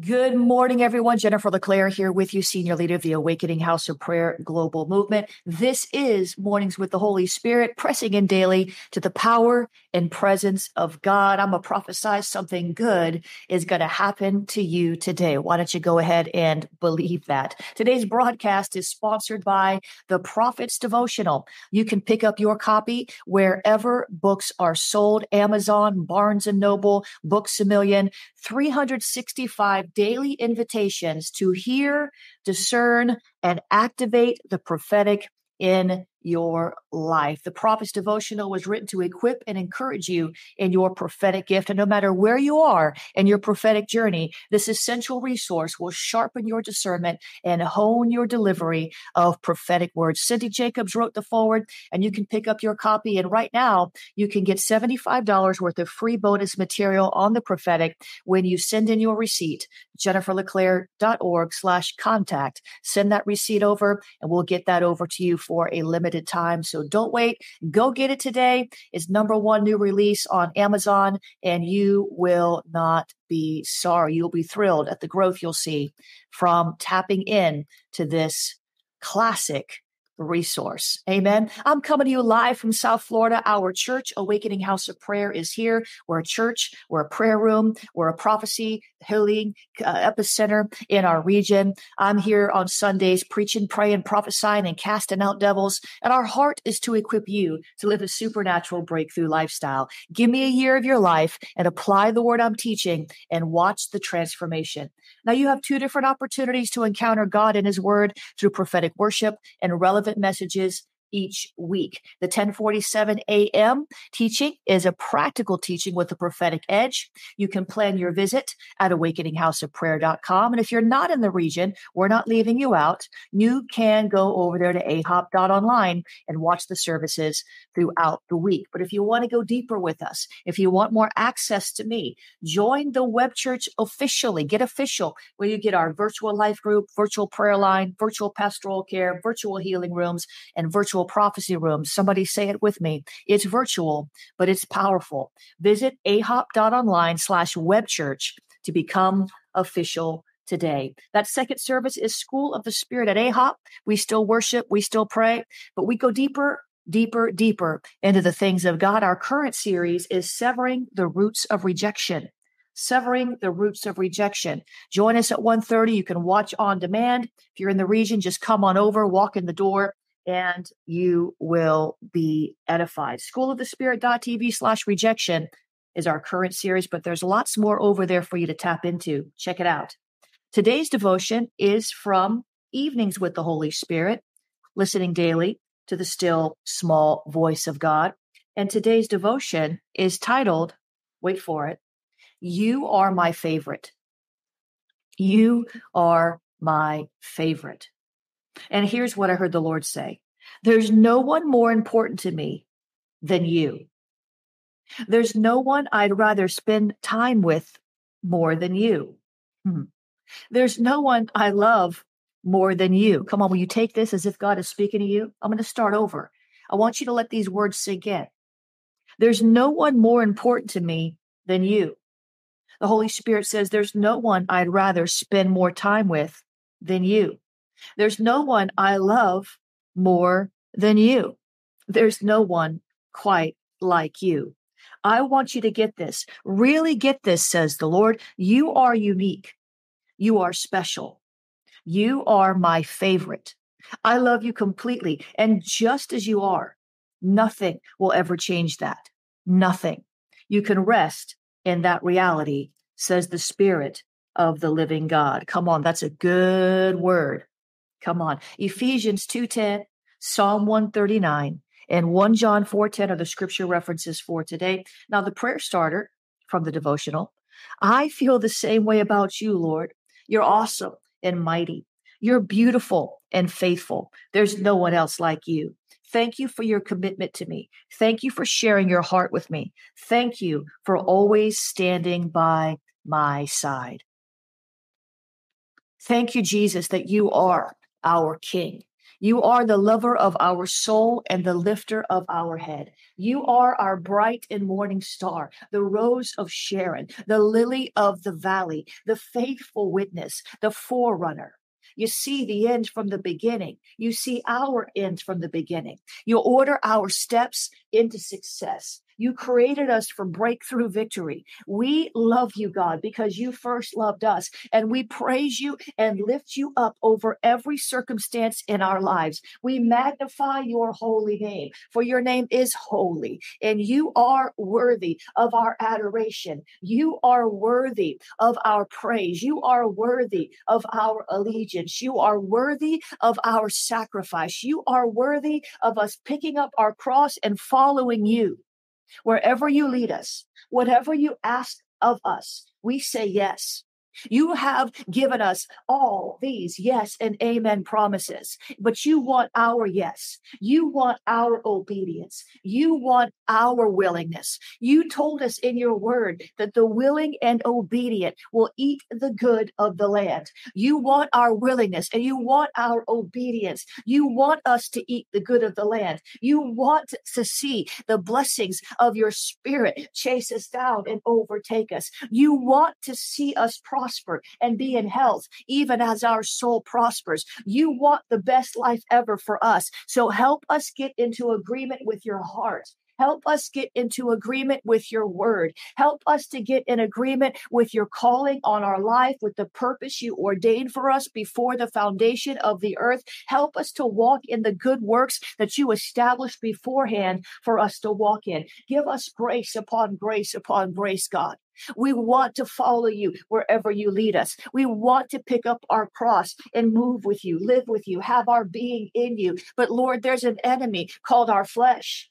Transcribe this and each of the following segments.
Good morning, everyone. Jennifer LeClaire here with you, Senior Leader of the Awakening House of Prayer Global Movement. This is Mornings with the Holy Spirit, pressing in daily to the power and presence of God. I'm going to prophesy something good is going to happen to you today. Why don't you go ahead and believe that? Today's broadcast is sponsored by the Prophet's Devotional. You can pick up your copy wherever books are sold Amazon, Barnes and Noble, Books a Million, 365 daily invitations to hear, discern, and activate the prophetic in your life. The Prophet's Devotional was written to equip and encourage you in your prophetic gift. And no matter where you are in your prophetic journey, this essential resource will sharpen your discernment and hone your delivery of prophetic words. Cindy Jacobs wrote the forward, and you can pick up your copy. And right now, you can get $75 worth of free bonus material on the prophetic when you send in your receipt, jenniferleclaire.org slash contact. Send that receipt over, and we'll get that over to you for a limited limited time. So don't wait. Go get it today. It's number one new release on Amazon, and you will not be sorry. You'll be thrilled at the growth you'll see from tapping in to this classic resource. Amen. I'm coming to you live from South Florida. Our church, Awakening House of Prayer, is here. We're a church, we're a prayer room, we're a prophecy, healing uh, epicenter in our region. I'm here on Sundays preaching, praying, prophesying, and casting out devils. And our heart is to equip you to live a supernatural breakthrough lifestyle. Give me a year of your life and apply the word I'm teaching and watch the transformation. Now you have two different opportunities to encounter God and his word through prophetic worship and relevant messages each week. The 1047 a.m. teaching is a practical teaching with a prophetic edge. You can plan your visit at awakeninghouseofprayer.com. And if you're not in the region, we're not leaving you out. You can go over there to ahop.online and watch the services throughout the week. But if you want to go deeper with us, if you want more access to me, join the web church officially. Get official where you get our virtual life group, virtual prayer line, virtual pastoral care, virtual healing rooms, and virtual virtual prophecy rooms. Somebody say it with me. It's virtual, but it's powerful. Visit ahop.online slash webchurch to become official today. That second service is School of the Spirit at AHOP. We still worship, we still pray, but we go deeper, deeper, deeper into the things of God. Our current series is Severing the Roots of Rejection. Severing the Roots of Rejection. Join us at 1.30. You can watch on demand. If you're in the region, just come on over, walk in the door, and you will be edified. School of the Spirit.tv slash rejection is our current series, but there's lots more over there for you to tap into. Check it out. Today's devotion is from Evenings with the Holy Spirit, listening daily to the still small voice of God. And today's devotion is titled, wait for it, You Are My Favorite. You are my favorite. And here's what I heard the Lord say There's no one more important to me than you. There's no one I'd rather spend time with more than you. Hmm. There's no one I love more than you. Come on, will you take this as if God is speaking to you? I'm going to start over. I want you to let these words sink in. There's no one more important to me than you. The Holy Spirit says, There's no one I'd rather spend more time with than you. There's no one I love more than you. There's no one quite like you. I want you to get this. Really get this, says the Lord. You are unique. You are special. You are my favorite. I love you completely. And just as you are, nothing will ever change that. Nothing. You can rest in that reality, says the Spirit of the living God. Come on, that's a good word. Come on. Ephesians 2:10, Psalm 139, and 1 John 4:10 are the scripture references for today. Now the prayer starter from the devotional. I feel the same way about you, Lord. You're awesome and mighty. You're beautiful and faithful. There's no one else like you. Thank you for your commitment to me. Thank you for sharing your heart with me. Thank you for always standing by my side. Thank you, Jesus, that you are our King. You are the lover of our soul and the lifter of our head. You are our bright and morning star, the rose of Sharon, the lily of the valley, the faithful witness, the forerunner. You see the end from the beginning. You see our end from the beginning. You order our steps into success. You created us for breakthrough victory. We love you, God, because you first loved us. And we praise you and lift you up over every circumstance in our lives. We magnify your holy name, for your name is holy and you are worthy of our adoration. You are worthy of our praise. You are worthy of our allegiance. You are worthy of our sacrifice. You are worthy of us picking up our cross and following you. Wherever you lead us, whatever you ask of us, we say yes. You have given us all these yes and amen promises, but you want our yes. You want our obedience. You want our willingness. You told us in your word that the willing and obedient will eat the good of the land. You want our willingness and you want our obedience. You want us to eat the good of the land. You want to see the blessings of your spirit chase us down and overtake us. You want to see us prosper prosper and be in health, even as our soul prospers. You want the best life ever for us. So help us get into agreement with your heart. Help us get into agreement with your word. Help us to get in agreement with your calling on our life, with the purpose you ordained for us before the foundation of the earth. Help us to walk in the good works that you established beforehand for us to walk in. Give us grace upon grace upon grace, God. We want to follow you wherever you lead us. We want to pick up our cross and move with you, live with you, have our being in you. But Lord, there's an enemy called our flesh.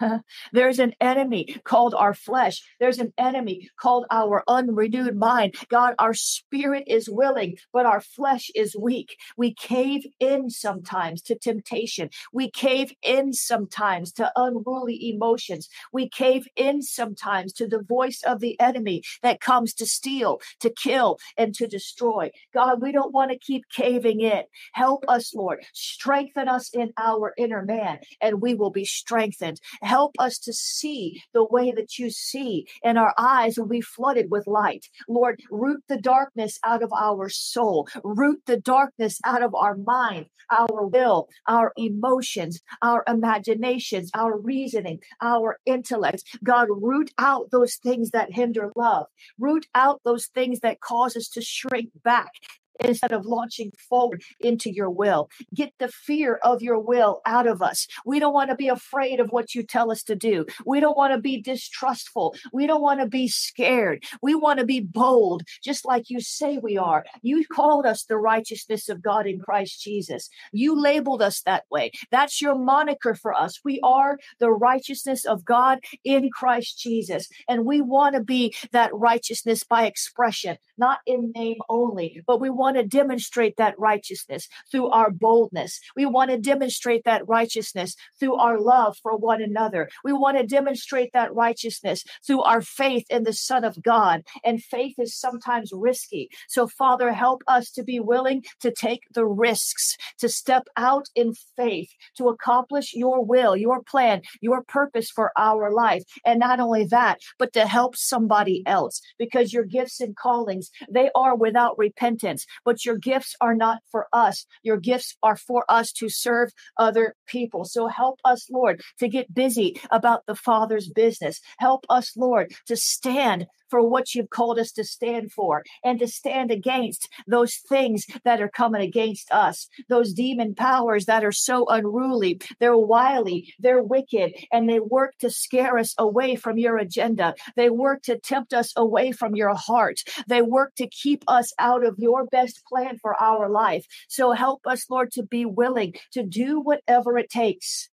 There's an enemy called our flesh. There's an enemy called our unrenewed mind. God, our spirit is willing, but our flesh is weak. We cave in sometimes to temptation. We cave in sometimes to unruly emotions. We cave in sometimes to the voice of the enemy that comes to steal, to kill, and to destroy. God, we don't want to keep caving in. Help us, Lord. Strengthen us in our inner man, and we will be strengthened Help us to see the way that you see, and our eyes will be flooded with light. Lord, root the darkness out of our soul, root the darkness out of our mind, our will, our emotions, our imaginations, our reasoning, our intellect. God, root out those things that hinder love, root out those things that cause us to shrink back instead of launching forward into your will. Get the fear of your will out of us. We don't want to be afraid of what you tell us to do. We don't want to be distrustful. We don't want to be scared. We want to be bold, just like you say we are. You called us the righteousness of God in Christ Jesus. You labeled us that way. That's your moniker for us. We are the righteousness of God in Christ Jesus. And we want to be that righteousness by expression, not in name only, but we want want to demonstrate that righteousness through our boldness. We want to demonstrate that righteousness through our love for one another. We want to demonstrate that righteousness through our faith in the Son of God. And faith is sometimes risky. So, Father, help us to be willing to take the risks, to step out in faith, to accomplish your will, your plan, your purpose for our life. And not only that, but to help somebody else because your gifts and callings, they are without repentance but your gifts are not for us. Your gifts are for us to serve other people. So help us, Lord, to get busy about the Father's business. Help us, Lord, to stand for what you've called us to stand for and to stand against those things that are coming against us, those demon powers that are so unruly. They're wily, they're wicked, and they work to scare us away from your agenda. They work to tempt us away from your heart. They work to keep us out of your best plan for our life. So help us, Lord, to be willing to do whatever it takes.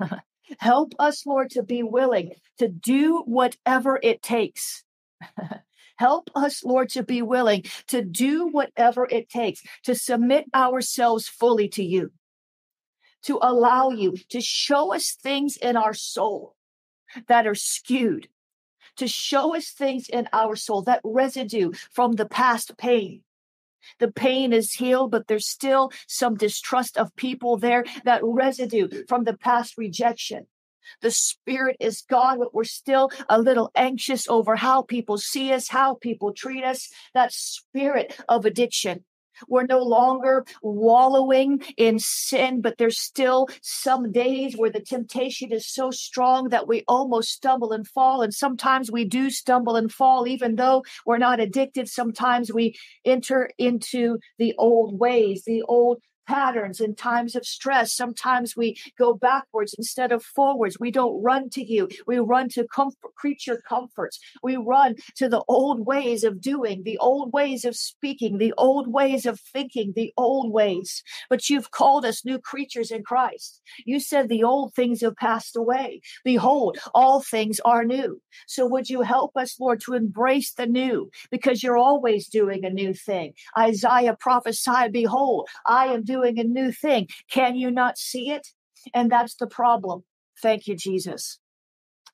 Help us, Lord, to be willing to do whatever it takes. Help us, Lord, to be willing to do whatever it takes to submit ourselves fully to you, to allow you to show us things in our soul that are skewed, to show us things in our soul, that residue from the past pain, The pain is healed, but there's still some distrust of people there, that residue from the past rejection. The spirit is gone, but we're still a little anxious over how people see us, how people treat us. That spirit of addiction. We're no longer wallowing in sin, but there's still some days where the temptation is so strong that we almost stumble and fall. And sometimes we do stumble and fall, even though we're not addicted. Sometimes we enter into the old ways, the old patterns in times of stress. Sometimes we go backwards instead of forwards. We don't run to you. We run to comfort, creature comforts. We run to the old ways of doing, the old ways of speaking, the old ways of thinking, the old ways. But you've called us new creatures in Christ. You said the old things have passed away. Behold, all things are new. So would you help us, Lord, to embrace the new because you're always doing a new thing. Isaiah prophesied, behold, I am doing a new thing. Can you not see it? And that's the problem. Thank you, Jesus.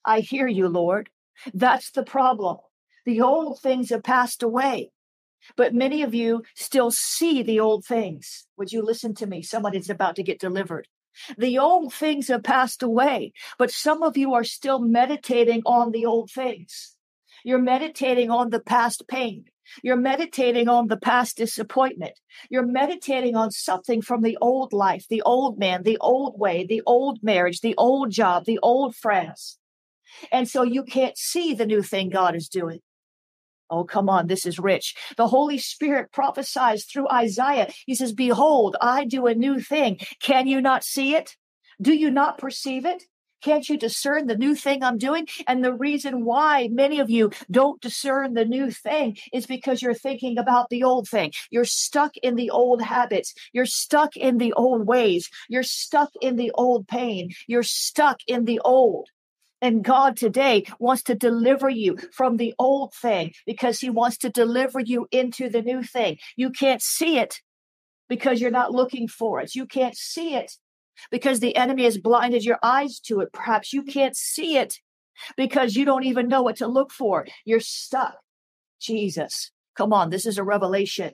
I hear you, Lord. That's the problem. The old things have passed away, but many of you still see the old things. Would you listen to me? Somebody's about to get delivered. The old things have passed away, but some of you are still meditating on the old things. You're meditating on the past pain. You're meditating on the past disappointment. You're meditating on something from the old life, the old man, the old way, the old marriage, the old job, the old friends. And so you can't see the new thing God is doing. Oh, come on. This is rich. The Holy Spirit prophesies through Isaiah. He says, Behold, I do a new thing. Can you not see it? Do you not perceive it? Can't you discern the new thing I'm doing? And the reason why many of you don't discern the new thing is because you're thinking about the old thing. You're stuck in the old habits. You're stuck in the old ways. You're stuck in the old pain. You're stuck in the old. And God today wants to deliver you from the old thing because he wants to deliver you into the new thing. You can't see it because you're not looking for it. You can't see it because the enemy has blinded your eyes to it. Perhaps you can't see it because you don't even know what to look for. You're stuck. Jesus, come on, this is a revelation.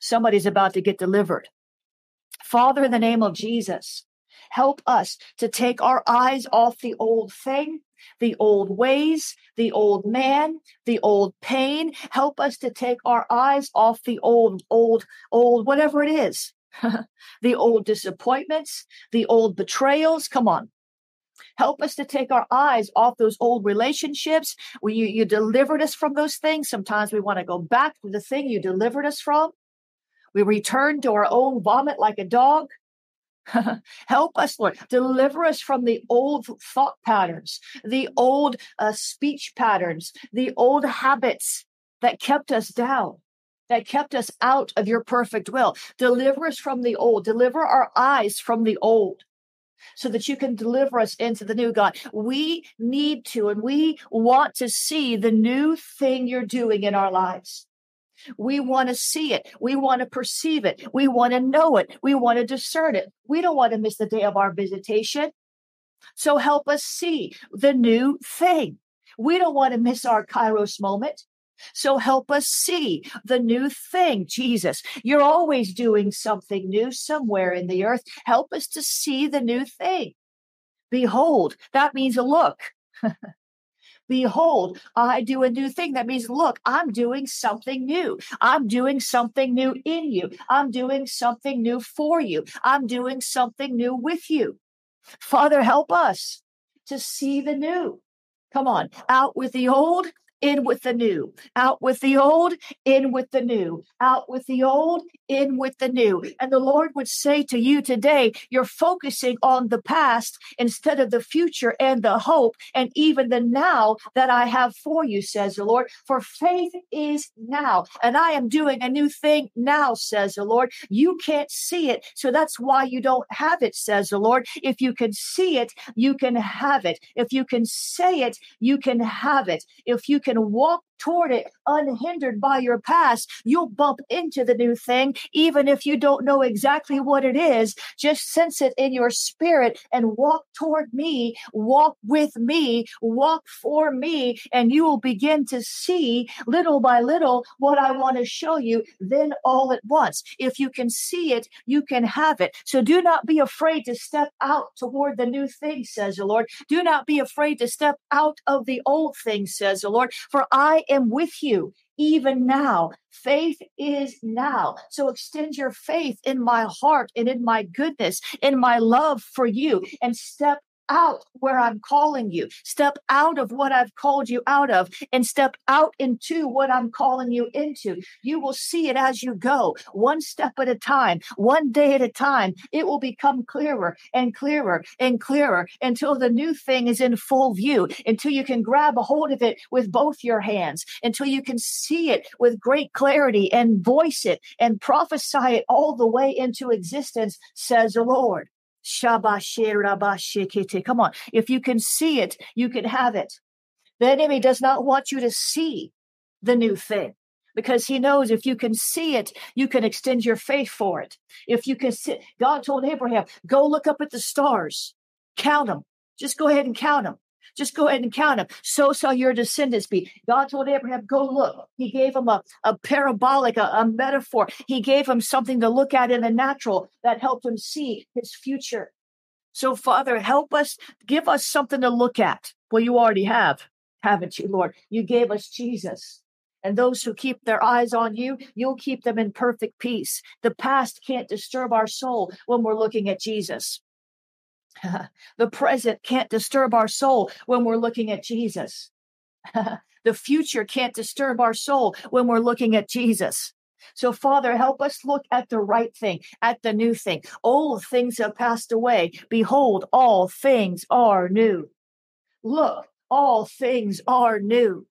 Somebody's about to get delivered. Father, in the name of Jesus, help us to take our eyes off the old thing, the old ways, the old man, the old pain. Help us to take our eyes off the old, old, old, whatever it is, the old disappointments, the old betrayals. Come on. Help us to take our eyes off those old relationships. Where you, you delivered us from those things. Sometimes we want to go back to the thing you delivered us from. We return to our own vomit like a dog. Help us, Lord. Deliver us from the old thought patterns, the old uh, speech patterns, the old habits that kept us down that kept us out of your perfect will. Deliver us from the old. Deliver our eyes from the old so that you can deliver us into the new God. We need to and we want to see the new thing you're doing in our lives. We want to see it. We want to perceive it. We want to know it. We want to discern it. We don't want to miss the day of our visitation. So help us see the new thing. We don't want to miss our Kairos moment. So help us see the new thing, Jesus. You're always doing something new somewhere in the earth. Help us to see the new thing. Behold, that means a look. Behold, I do a new thing. That means, look, I'm doing something new. I'm doing something new in you. I'm doing something new for you. I'm doing something new with you. Father, help us to see the new. Come on, out with the old, in with the new, out with the old, in with the new, out with the old, in with the new. And the Lord would say to you today, you're focusing on the past instead of the future and the hope and even the now that I have for you, says the Lord. For faith is now, and I am doing a new thing now, says the Lord. You can't see it, so that's why you don't have it, says the Lord. If you can see it, you can have it. If you can say it, you can have it. If you can walk toward it unhindered by your past, you'll bump into the new thing, even if you don't know exactly what it is. Just sense it in your spirit and walk toward me, walk with me, walk for me, and you will begin to see little by little what I want to show you, then all at once. If you can see it, you can have it. So do not be afraid to step out toward the new thing, says the Lord. Do not be afraid to step out of the old thing, says the Lord, for I am with you even now. Faith is now. So extend your faith in my heart and in my goodness, in my love for you, and step out where I'm calling you. Step out of what I've called you out of and step out into what I'm calling you into. You will see it as you go, one step at a time, one day at a time. It will become clearer and clearer and clearer until the new thing is in full view, until you can grab a hold of it with both your hands, until you can see it with great clarity and voice it and prophesy it all the way into existence, says the Lord. Come on. If you can see it, you can have it. The enemy does not want you to see the new thing because he knows if you can see it, you can extend your faith for it. If you can see, God told Abraham, go look up at the stars, count them. Just go ahead and count them. Just go ahead and count them. So shall your descendants be. God told Abraham, go look. He gave him a, a parabolic, a, a metaphor. He gave him something to look at in the natural that helped him see his future. So, Father, help us, give us something to look at. Well, you already have, haven't you, Lord? You gave us Jesus. And those who keep their eyes on you, you'll keep them in perfect peace. The past can't disturb our soul when we're looking at Jesus. the present can't disturb our soul when we're looking at Jesus. the future can't disturb our soul when we're looking at Jesus. So, Father, help us look at the right thing, at the new thing. Old things have passed away. Behold, all things are new. Look, all things are new.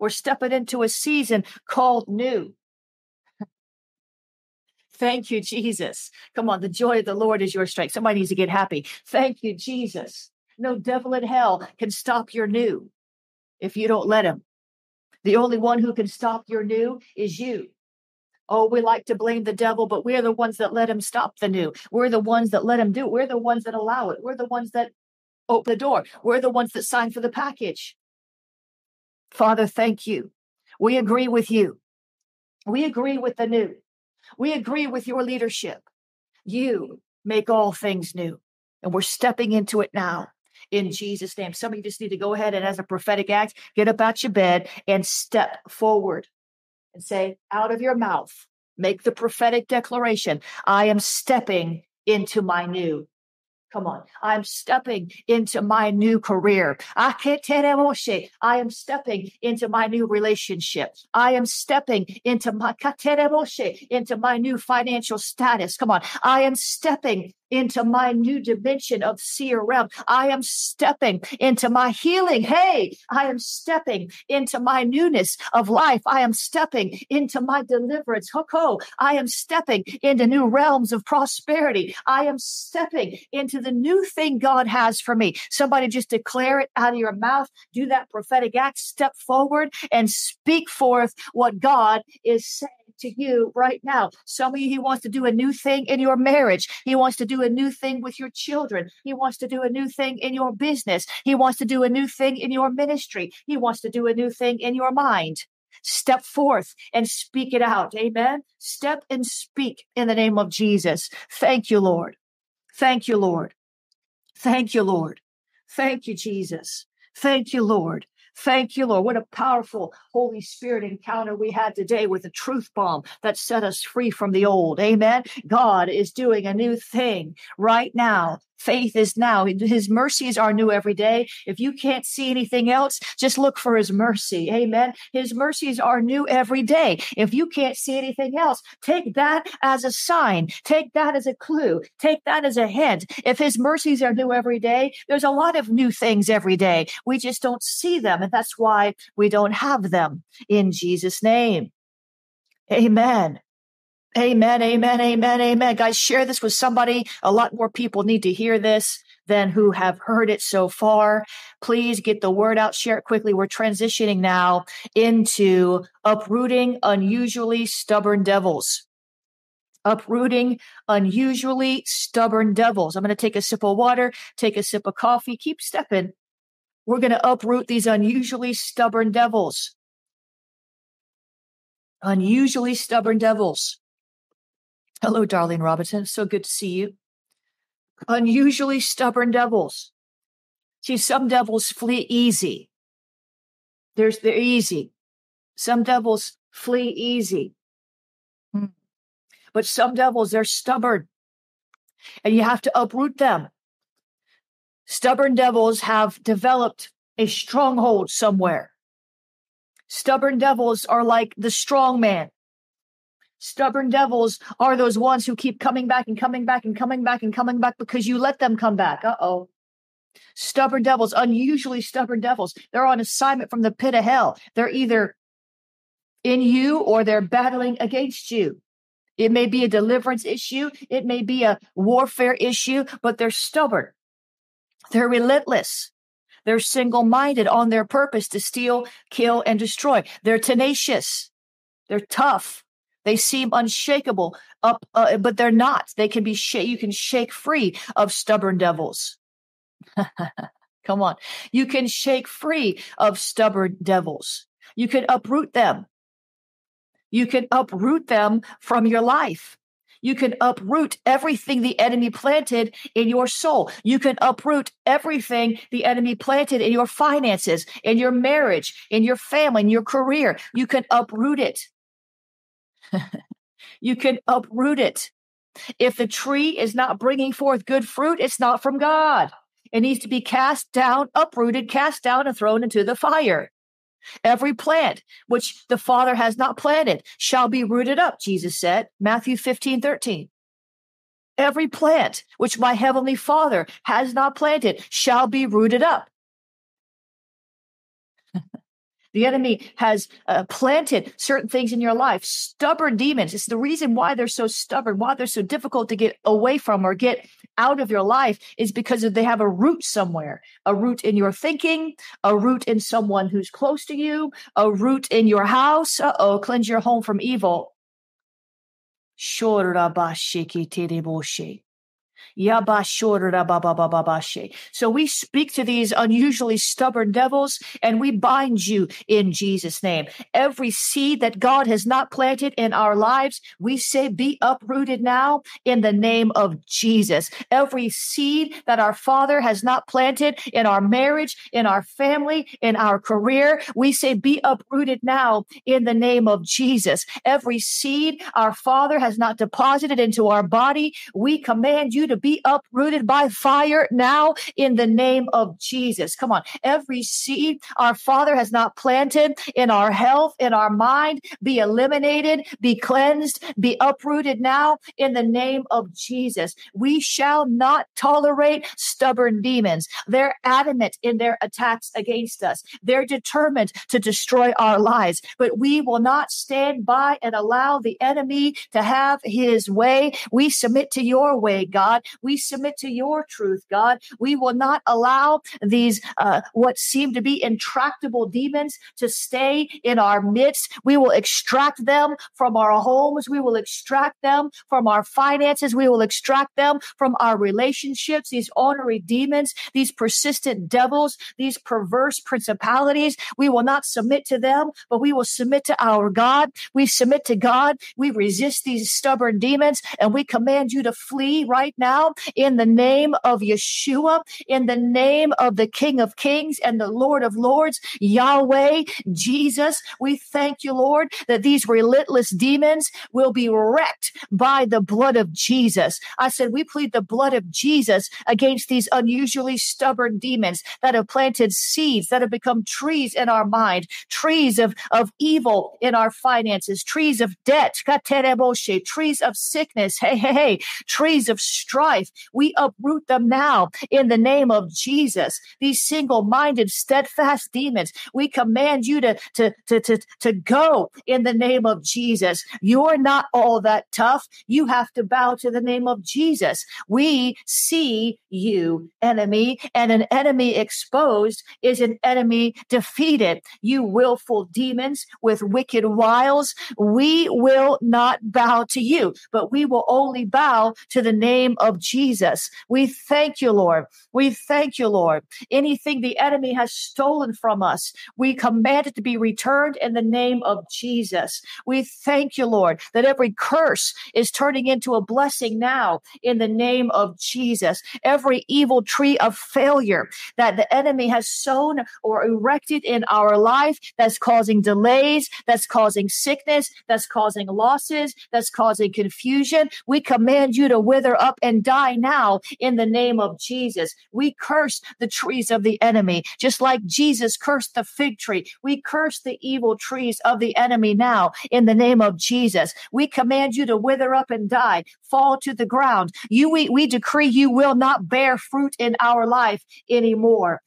We're stepping into a season called new. Thank you, Jesus. Come on, the joy of the Lord is your strength. Somebody needs to get happy. Thank you, Jesus. No devil in hell can stop your new if you don't let him. The only one who can stop your new is you. Oh, we like to blame the devil, but we're the ones that let him stop the new. We're the ones that let him do it. We're the ones that allow it. We're the ones that open the door. We're the ones that sign for the package. Father, thank you. We agree with you. We agree with the new. We agree with your leadership. You make all things new. And we're stepping into it now in Jesus' name. Some of you just need to go ahead and, as a prophetic act, get up out your bed and step forward and say, out of your mouth, make the prophetic declaration I am stepping into my new. Come on. I'm stepping into my new career. I am stepping into my new relationship. I am stepping into my into my new financial status. Come on. I am stepping into my new dimension of seer realm. I am stepping into my healing. Hey, I am stepping into my newness of life. I am stepping into my deliverance. Hoko, I am stepping into new realms of prosperity. I am stepping into the new thing God has for me. Somebody just declare it out of your mouth. Do that prophetic act. Step forward and speak forth what God is saying to you right now. Some of you, He wants to do a new thing in your marriage. He wants to do a new thing with your children. He wants to do a new thing in your business. He wants to do a new thing in your ministry. He wants to do a new thing in your mind. Step forth and speak it out. Amen. Step and speak in the name of Jesus. Thank you, Lord. Thank you, Lord. Thank you, Lord. Thank you, Jesus. Thank you, Lord. Thank you, Lord. What a powerful Holy Spirit encounter we had today with the truth bomb that set us free from the old. Amen. God is doing a new thing right now faith is now. His mercies are new every day. If you can't see anything else, just look for his mercy. Amen. His mercies are new every day. If you can't see anything else, take that as a sign. Take that as a clue. Take that as a hint. If his mercies are new every day, there's a lot of new things every day. We just don't see them. And that's why we don't have them in Jesus' name. Amen. Amen, amen, amen, amen. Guys, share this with somebody. A lot more people need to hear this. than who have heard it so far. Please get the word out, share it quickly. We're transitioning now into uprooting unusually stubborn devils. Uprooting unusually stubborn devils. I'm going to take a sip of water, take a sip of coffee, keep stepping. We're going to uproot these unusually stubborn devils. Unusually stubborn devils. Hello, Darlene Robinson. So good to see you. Unusually stubborn devils. See, some devils flee easy. There's they're easy. Some devils flee easy. Hmm. But some devils, they're stubborn. And you have to uproot them. Stubborn devils have developed a stronghold somewhere. Stubborn devils are like the strong man. Stubborn devils are those ones who keep coming back and coming back and coming back and coming back because you let them come back. Uh oh. Stubborn devils, unusually stubborn devils. They're on assignment from the pit of hell. They're either in you or they're battling against you. It may be a deliverance issue, it may be a warfare issue, but they're stubborn. They're relentless. They're single minded on their purpose to steal, kill, and destroy. They're tenacious. They're tough. They seem unshakable up, uh, but they're not. They can be sh- you can shake free of stubborn devils. Come on. You can shake free of stubborn devils. You can uproot them. You can uproot them from your life. You can uproot everything the enemy planted in your soul. You can uproot everything the enemy planted in your finances, in your marriage, in your family, in your career. You can uproot it. You can uproot it. If the tree is not bringing forth good fruit, it's not from God. It needs to be cast down, uprooted, cast down, and thrown into the fire. Every plant which the Father has not planted shall be rooted up, Jesus said, Matthew 15, 13. Every plant which my heavenly Father has not planted shall be rooted up. The enemy has uh, planted certain things in your life, stubborn demons. It's the reason why they're so stubborn, why they're so difficult to get away from or get out of your life is because they have a root somewhere, a root in your thinking, a root in someone who's close to you, a root in your house. Uh oh, cleanse your home from evil. So we speak to these unusually stubborn devils and we bind you in Jesus' name. Every seed that God has not planted in our lives, we say be uprooted now in the name of Jesus. Every seed that our Father has not planted in our marriage, in our family, in our career, we say be uprooted now in the name of Jesus. Every seed our Father has not deposited into our body, we command you to be be uprooted by fire now in the name of Jesus. Come on. Every seed our Father has not planted in our health, in our mind, be eliminated, be cleansed, be uprooted now in the name of Jesus. We shall not tolerate stubborn demons. They're adamant in their attacks against us. They're determined to destroy our lives, but we will not stand by and allow the enemy to have his way. We submit to your way, God. We submit to your truth, God. We will not allow these, uh, what seem to be intractable demons to stay in our midst. We will extract them from our homes. We will extract them from our finances. We will extract them from our relationships. These ornery demons, these persistent devils, these perverse principalities, we will not submit to them, but we will submit to our God. We submit to God. We resist these stubborn demons and we command you to flee right now in the name of Yeshua, in the name of the King of Kings and the Lord of Lords, Yahweh, Jesus. We thank you, Lord, that these relentless demons will be wrecked by the blood of Jesus. I said, we plead the blood of Jesus against these unusually stubborn demons that have planted seeds that have become trees in our mind, trees of, of evil in our finances, trees of debt, trees of sickness, hey, hey, hey, trees of stress strife. We uproot them now in the name of Jesus. These single minded, steadfast demons, we command you to, to, to, to, to go in the name of Jesus. You're not all that tough. You have to bow to the name of Jesus. We see you, enemy, and an enemy exposed is an enemy defeated. You willful demons with wicked wiles, we will not bow to you, but we will only bow to the name of Jesus. We thank you, Lord. We thank you, Lord. Anything the enemy has stolen from us, we command it to be returned in the name of Jesus. We thank you, Lord, that every curse is turning into a blessing now in the name of Jesus. Every evil tree of failure that the enemy has sown or erected in our life that's causing delays, that's causing sickness, that's causing losses, that's causing confusion. We command you to wither up and die now in the name of Jesus. We curse the trees of the enemy, just like Jesus cursed the fig tree. We curse the evil trees of the enemy now in the name of Jesus. We command you to wither up and die, fall to the ground. You, we, we decree you will not bear fruit in our life anymore.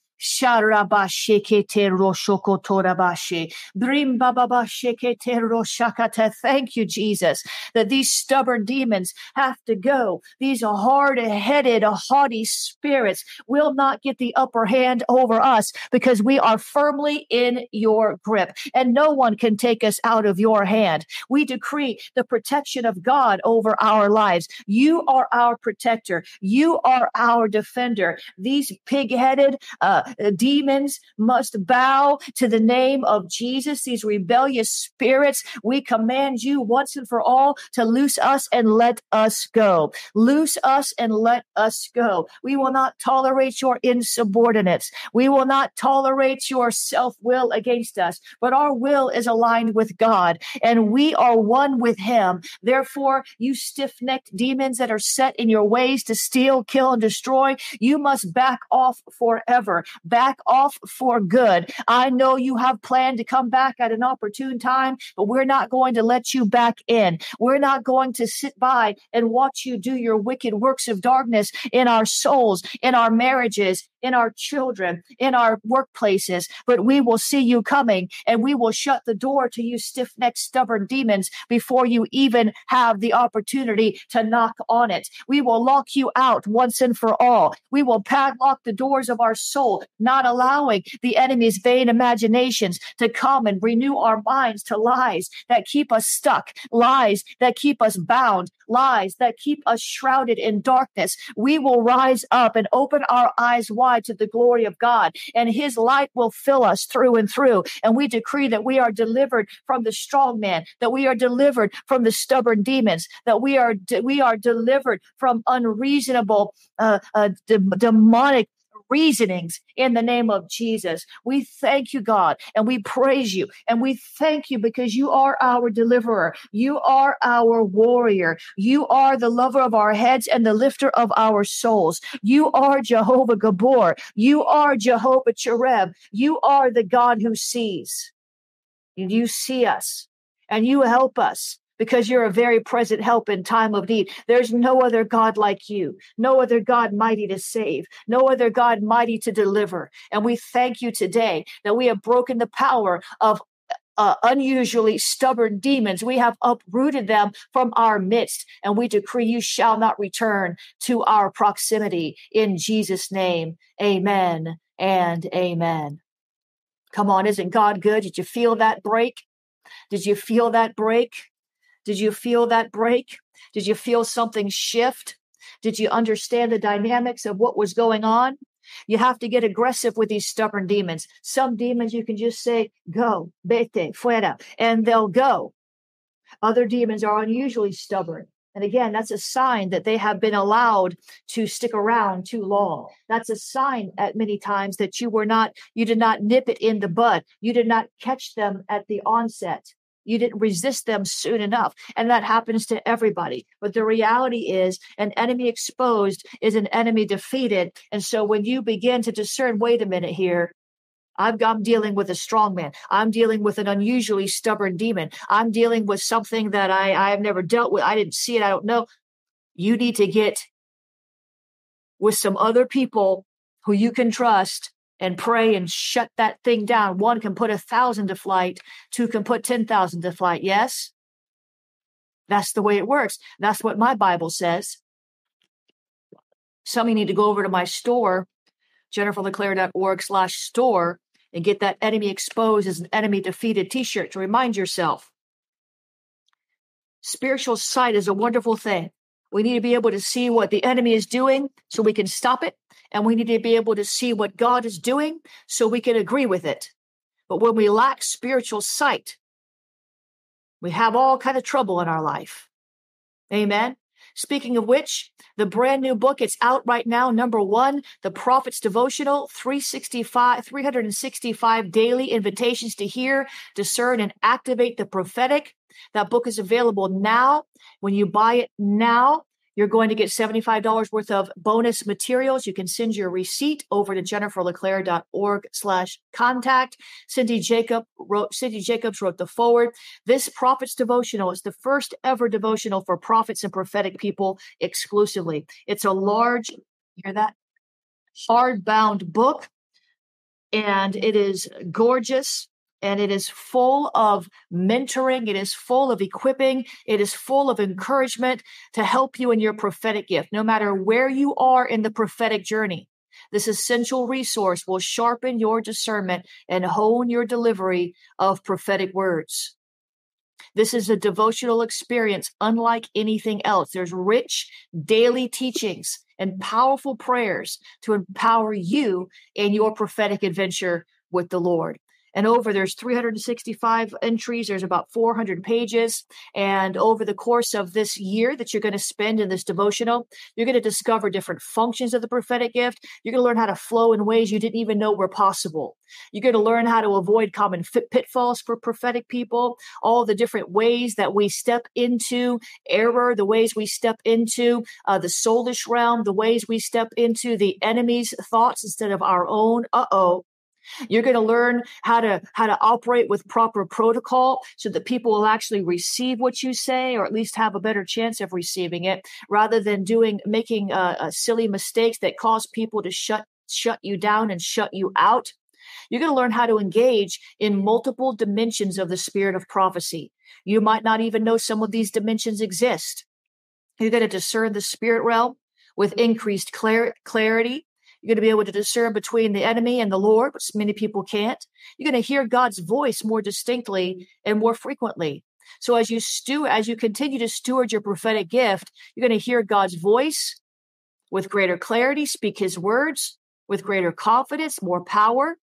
Thank you, Jesus, that these stubborn demons have to go. These hard headed, haughty spirits will not get the upper hand over us because we are firmly in your grip and no one can take us out of your hand. We decree the protection of God over our lives. You are our protector. You are our defender. These pig headed, uh, uh, Uh, demons must bow to the name of Jesus. These rebellious spirits, we command you once and for all to loose us and let us go. Loose us and let us go. We will not tolerate your insubordinates. We will not tolerate your self will against us, but our will is aligned with God and we are one with Him. Therefore, you stiff necked demons that are set in your ways to steal, kill, and destroy, you must back off forever back off for good. I know you have planned to come back at an opportune time, but we're not going to let you back in. We're not going to sit by and watch you do your wicked works of darkness in our souls, in our marriages, in our children, in our workplaces, but we will see you coming and we will shut the door to you stiff necked, stubborn demons before you even have the opportunity to knock on it. We will lock you out once and for all. We will padlock the doors of our soul, not allowing the enemy's vain imaginations to come and renew our minds to lies that keep us stuck, lies that keep us bound, lies that keep us shrouded in darkness. We will rise up and open our eyes wide to the glory of God, and his light will fill us through and through. And we decree that we are delivered from the strong man, that we are delivered from the stubborn demons, that we are we are delivered from unreasonable uh, uh, de- demonic reasonings in the name of Jesus. We thank you, God, and we praise you. And we thank you because you are our deliverer. You are our warrior. You are the lover of our heads and the lifter of our souls. You are Jehovah Gibbor. You are Jehovah Chereb. You are the God who sees. And you see us and you help us because you're a very present help in time of need. There's no other God like you, no other God mighty to save, no other God mighty to deliver. And we thank you today that we have broken the power of uh, unusually stubborn demons. We have uprooted them from our midst, and we decree you shall not return to our proximity. In Jesus' name, amen and amen. Come on, isn't God good? Did you feel that break? Did you feel that break? Did you feel that break? Did you feel something shift? Did you understand the dynamics of what was going on? You have to get aggressive with these stubborn demons. Some demons you can just say, go, vete, fuera, and they'll go. Other demons are unusually stubborn. And again, that's a sign that they have been allowed to stick around too long. That's a sign at many times that you were not, you did not nip it in the bud. You did not catch them at the onset. You didn't resist them soon enough. And that happens to everybody. But the reality is, an enemy exposed is an enemy defeated. And so when you begin to discern, wait a minute here, I'm, I'm, dealing with a strong man. I'm dealing with an unusually stubborn demon. I'm dealing with something that I, I have never dealt with. I didn't see it. I don't know. You need to get with some other people who you can trust and pray and shut that thing down. One can put a thousand to flight, two can put 10,000 to flight. Yes? That's the way it works. That's what my Bible says. Some of you need to go over to my store, jenniferleclaire.org slash store, and get that enemy exposed as an enemy defeated t-shirt to remind yourself. Spiritual sight is a wonderful thing. We need to be able to see what the enemy is doing so we can stop it. And we need to be able to see what God is doing so we can agree with it. But when we lack spiritual sight, we have all kind of trouble in our life. Amen. Speaking of which, the brand new book, it's out right now. Number one, The Prophet's Devotional, 365, 365 daily invitations to hear, discern, and activate the prophetic. That book is available now. When you buy it now, you're going to get $75 worth of bonus materials. You can send your receipt over to jenniferleclaire.org slash contact. Cindy Jacob wrote, Cindy Jacobs wrote the forward. This prophet's devotional is the first ever devotional for prophets and prophetic people exclusively. It's a large, hear that? Hardbound book and it is gorgeous and it is full of mentoring. It is full of equipping. It is full of encouragement to help you in your prophetic gift, no matter where you are in the prophetic journey. This essential resource will sharpen your discernment and hone your delivery of prophetic words. This is a devotional experience unlike anything else. There's rich daily teachings and powerful prayers to empower you in your prophetic adventure with the Lord and over there's 365 entries there's about 400 pages. And over the course of this year that you're going to spend in this devotional you're going to discover different functions of the prophetic gift. You're going to learn how to flow in ways you didn't even know were possible. You're going to learn how to avoid common pitfalls for prophetic people all the different ways that we step into error the ways we step into uh, the soulish realm the ways we step into the enemy's thoughts instead of our own. Uh-oh you're going to learn how to how to operate with proper protocol so that people will actually receive what you say or at least have a better chance of receiving it rather than doing making uh, uh, silly mistakes that cause people to shut shut you down and shut you out. You're going to learn how to engage in multiple dimensions of the spirit of prophecy. You might not even know some of these dimensions exist. You're going to discern the spirit realm with increased clar- clarity you're going to be able to discern between the enemy and the Lord, which many people can't. You're going to hear God's voice more distinctly and more frequently. So as you stew, as you continue to steward your prophetic gift, you're going to hear God's voice with greater clarity, speak his words with greater confidence, more power.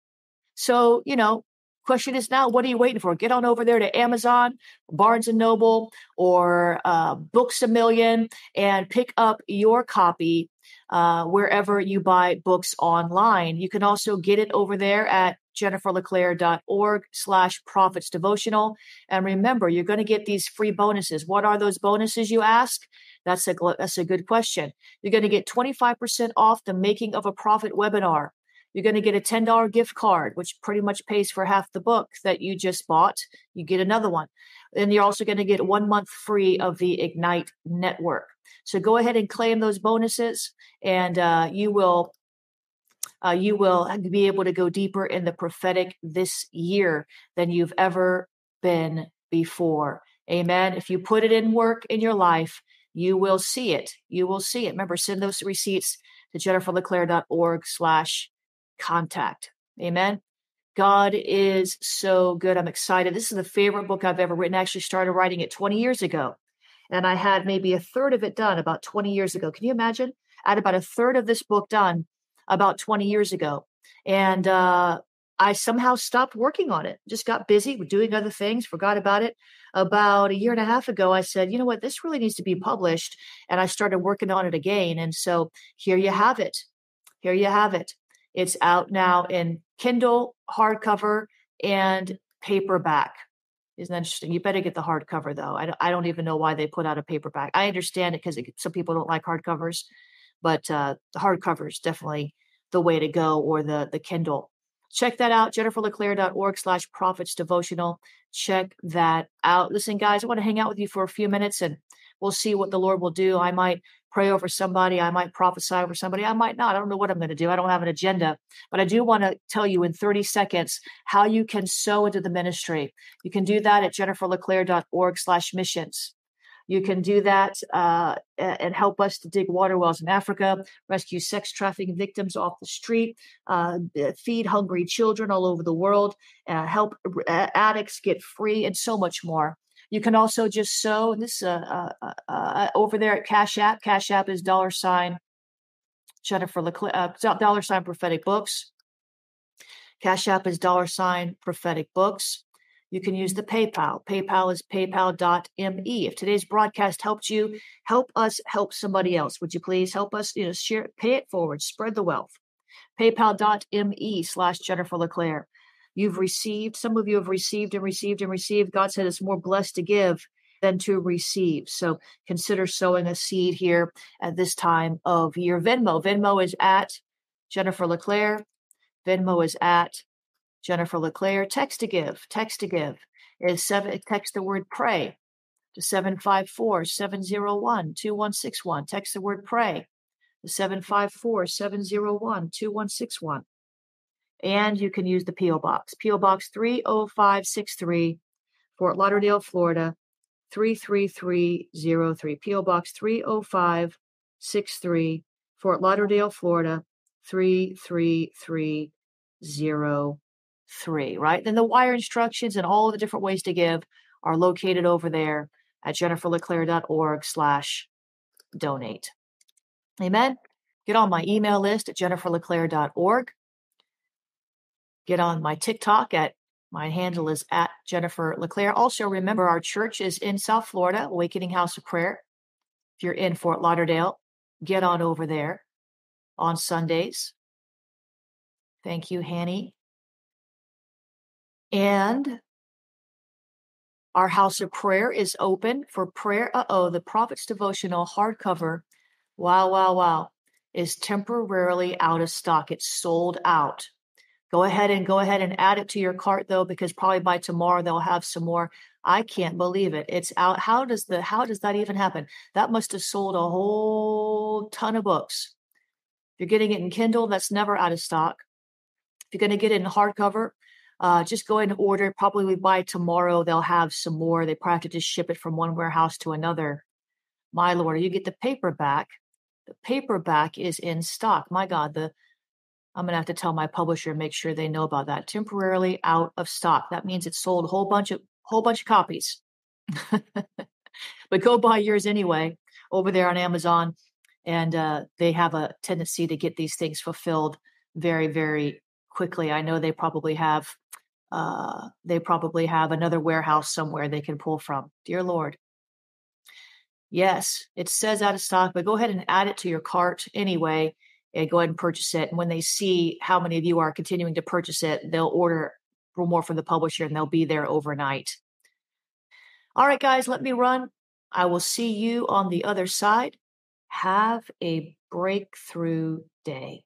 So, you know, question is now, what are you waiting for? Get on over there to Amazon, Barnes and Noble, or uh, Books a Million and pick up your copy uh, wherever you buy books online. You can also get it over there at jenniferleclaire.org slash prophets devotional. And remember, you're going to get these free bonuses. What are those bonuses, you ask? That's a, that's a good question. You're going to get 25% off the making of a prophet webinar. You're going to get a $10 gift card, which pretty much pays for half the book that you just bought. You get another one. And you're also going to get one month free of the Ignite network. So go ahead and claim those bonuses, and uh, you will uh, you will be able to go deeper in the prophetic this year than you've ever been before. Amen. If you put it in work in your life, you will see it. You will see it. Remember, send those receipts to jenniferleclaire.org slash contact. Amen. God is so good. I'm excited. This is the favorite book I've ever written. I actually started writing it 20 years ago. And I had maybe a third of it done about 20 years ago. Can you imagine? I had about a third of this book done about 20 years ago. And uh, I somehow stopped working on it, just got busy with doing other things, forgot about it. About a year and a half ago, I said, you know what, this really needs to be published. And I started working on it again. And so here you have it. Here you have it. It's out now in Kindle, hardcover, and paperback. Isn't that interesting? You better get the hardcover though. I don't, I don't even know why they put out a paperback. I understand it because some people don't like hardcovers, but uh, the hardcover is definitely the way to go, or the the Kindle. check that out jenniferleclaire.org slash prophets devotional check that out listen guys i want to hang out with you for a few minutes and we'll see what the lord will do i might pray over somebody i might prophesy over somebody i might not i don't know what i'm going to do i don't have an agenda but i do want to tell you in 30 seconds how you can sow into the ministry you can do that at jenniferleclaire.org slash missions you can do that uh, and help us to dig water wells in Africa, rescue sex trafficking victims off the street, uh, feed hungry children all over the world, uh, help addicts get free, and so much more. You can also just sow this uh, uh, uh, over there at Cash App. Cash App is dollar sign Jennifer LeClaire, dollar sign prophetic books. Cash App is dollar sign prophetic books you can use the PayPal. PayPal is paypal.me. If today's broadcast helped you, help us help somebody else. Would you please help us, you know, share, pay it forward, spread the wealth. PayPal.me slash Jennifer LeClaire. You've received, some of you have received and received and received. God said it's more blessed to give than to receive. So consider sowing a seed here at this time of year. Venmo. Venmo is at Jennifer LeClaire. Venmo is at Jennifer LeClaire, text to give. Text to give is seven, text the word pray to 754 701 2161. Text the word pray to 754 701 2161. And you can use the P.O. Box. P.O. Box 30563, Fort Lauderdale, Florida 33303. P.O. Box 30563, Fort Lauderdale, Florida 33303 three, right? Then the wire instructions and all the different ways to give are located over there at jenniferleclaire.org slash donate. Amen. Get on my email list at jenniferleclaire.org. Get on my TikTok at my handle is at Jennifer LeClaire. Also, remember our church is in South Florida, Awakening House of Prayer. If you're in Fort Lauderdale, get on over there on Sundays. Thank you, Hanny. And our house of prayer is open for prayer. Uh oh, the Prophet's Devotional hardcover. Wow, wow, wow. Is temporarily out of stock. It's sold out. Go ahead and go ahead and add it to your cart though, because probably by tomorrow they'll have some more. I can't believe it. It's out. How does the how does that even happen? That must have sold a whole ton of books. If you're getting it in Kindle, that's never out of stock. If you're going to get it in hardcover, uh, just go ahead and order. Probably by tomorrow they'll have some more. They probably have to just ship it from one warehouse to another. My lord, you get the paperback. The paperback is in stock. My God, the I'm gonna have to tell my publisher make sure they know about that. Temporarily out of stock. That means it sold a whole bunch of whole bunch of copies. but go buy yours anyway over there on Amazon, and uh, they have a tendency to get these things fulfilled very, very quickly. I know they probably have uh, they probably have another warehouse somewhere they can pull from. Dear Lord. Yes, it says out of stock, but go ahead and add it to your cart anyway and go ahead and purchase it. And when they see how many of you are continuing to purchase it, they'll order more from the publisher and they'll be there overnight. All right, guys, let me run. I will see you on the other side. Have a breakthrough day.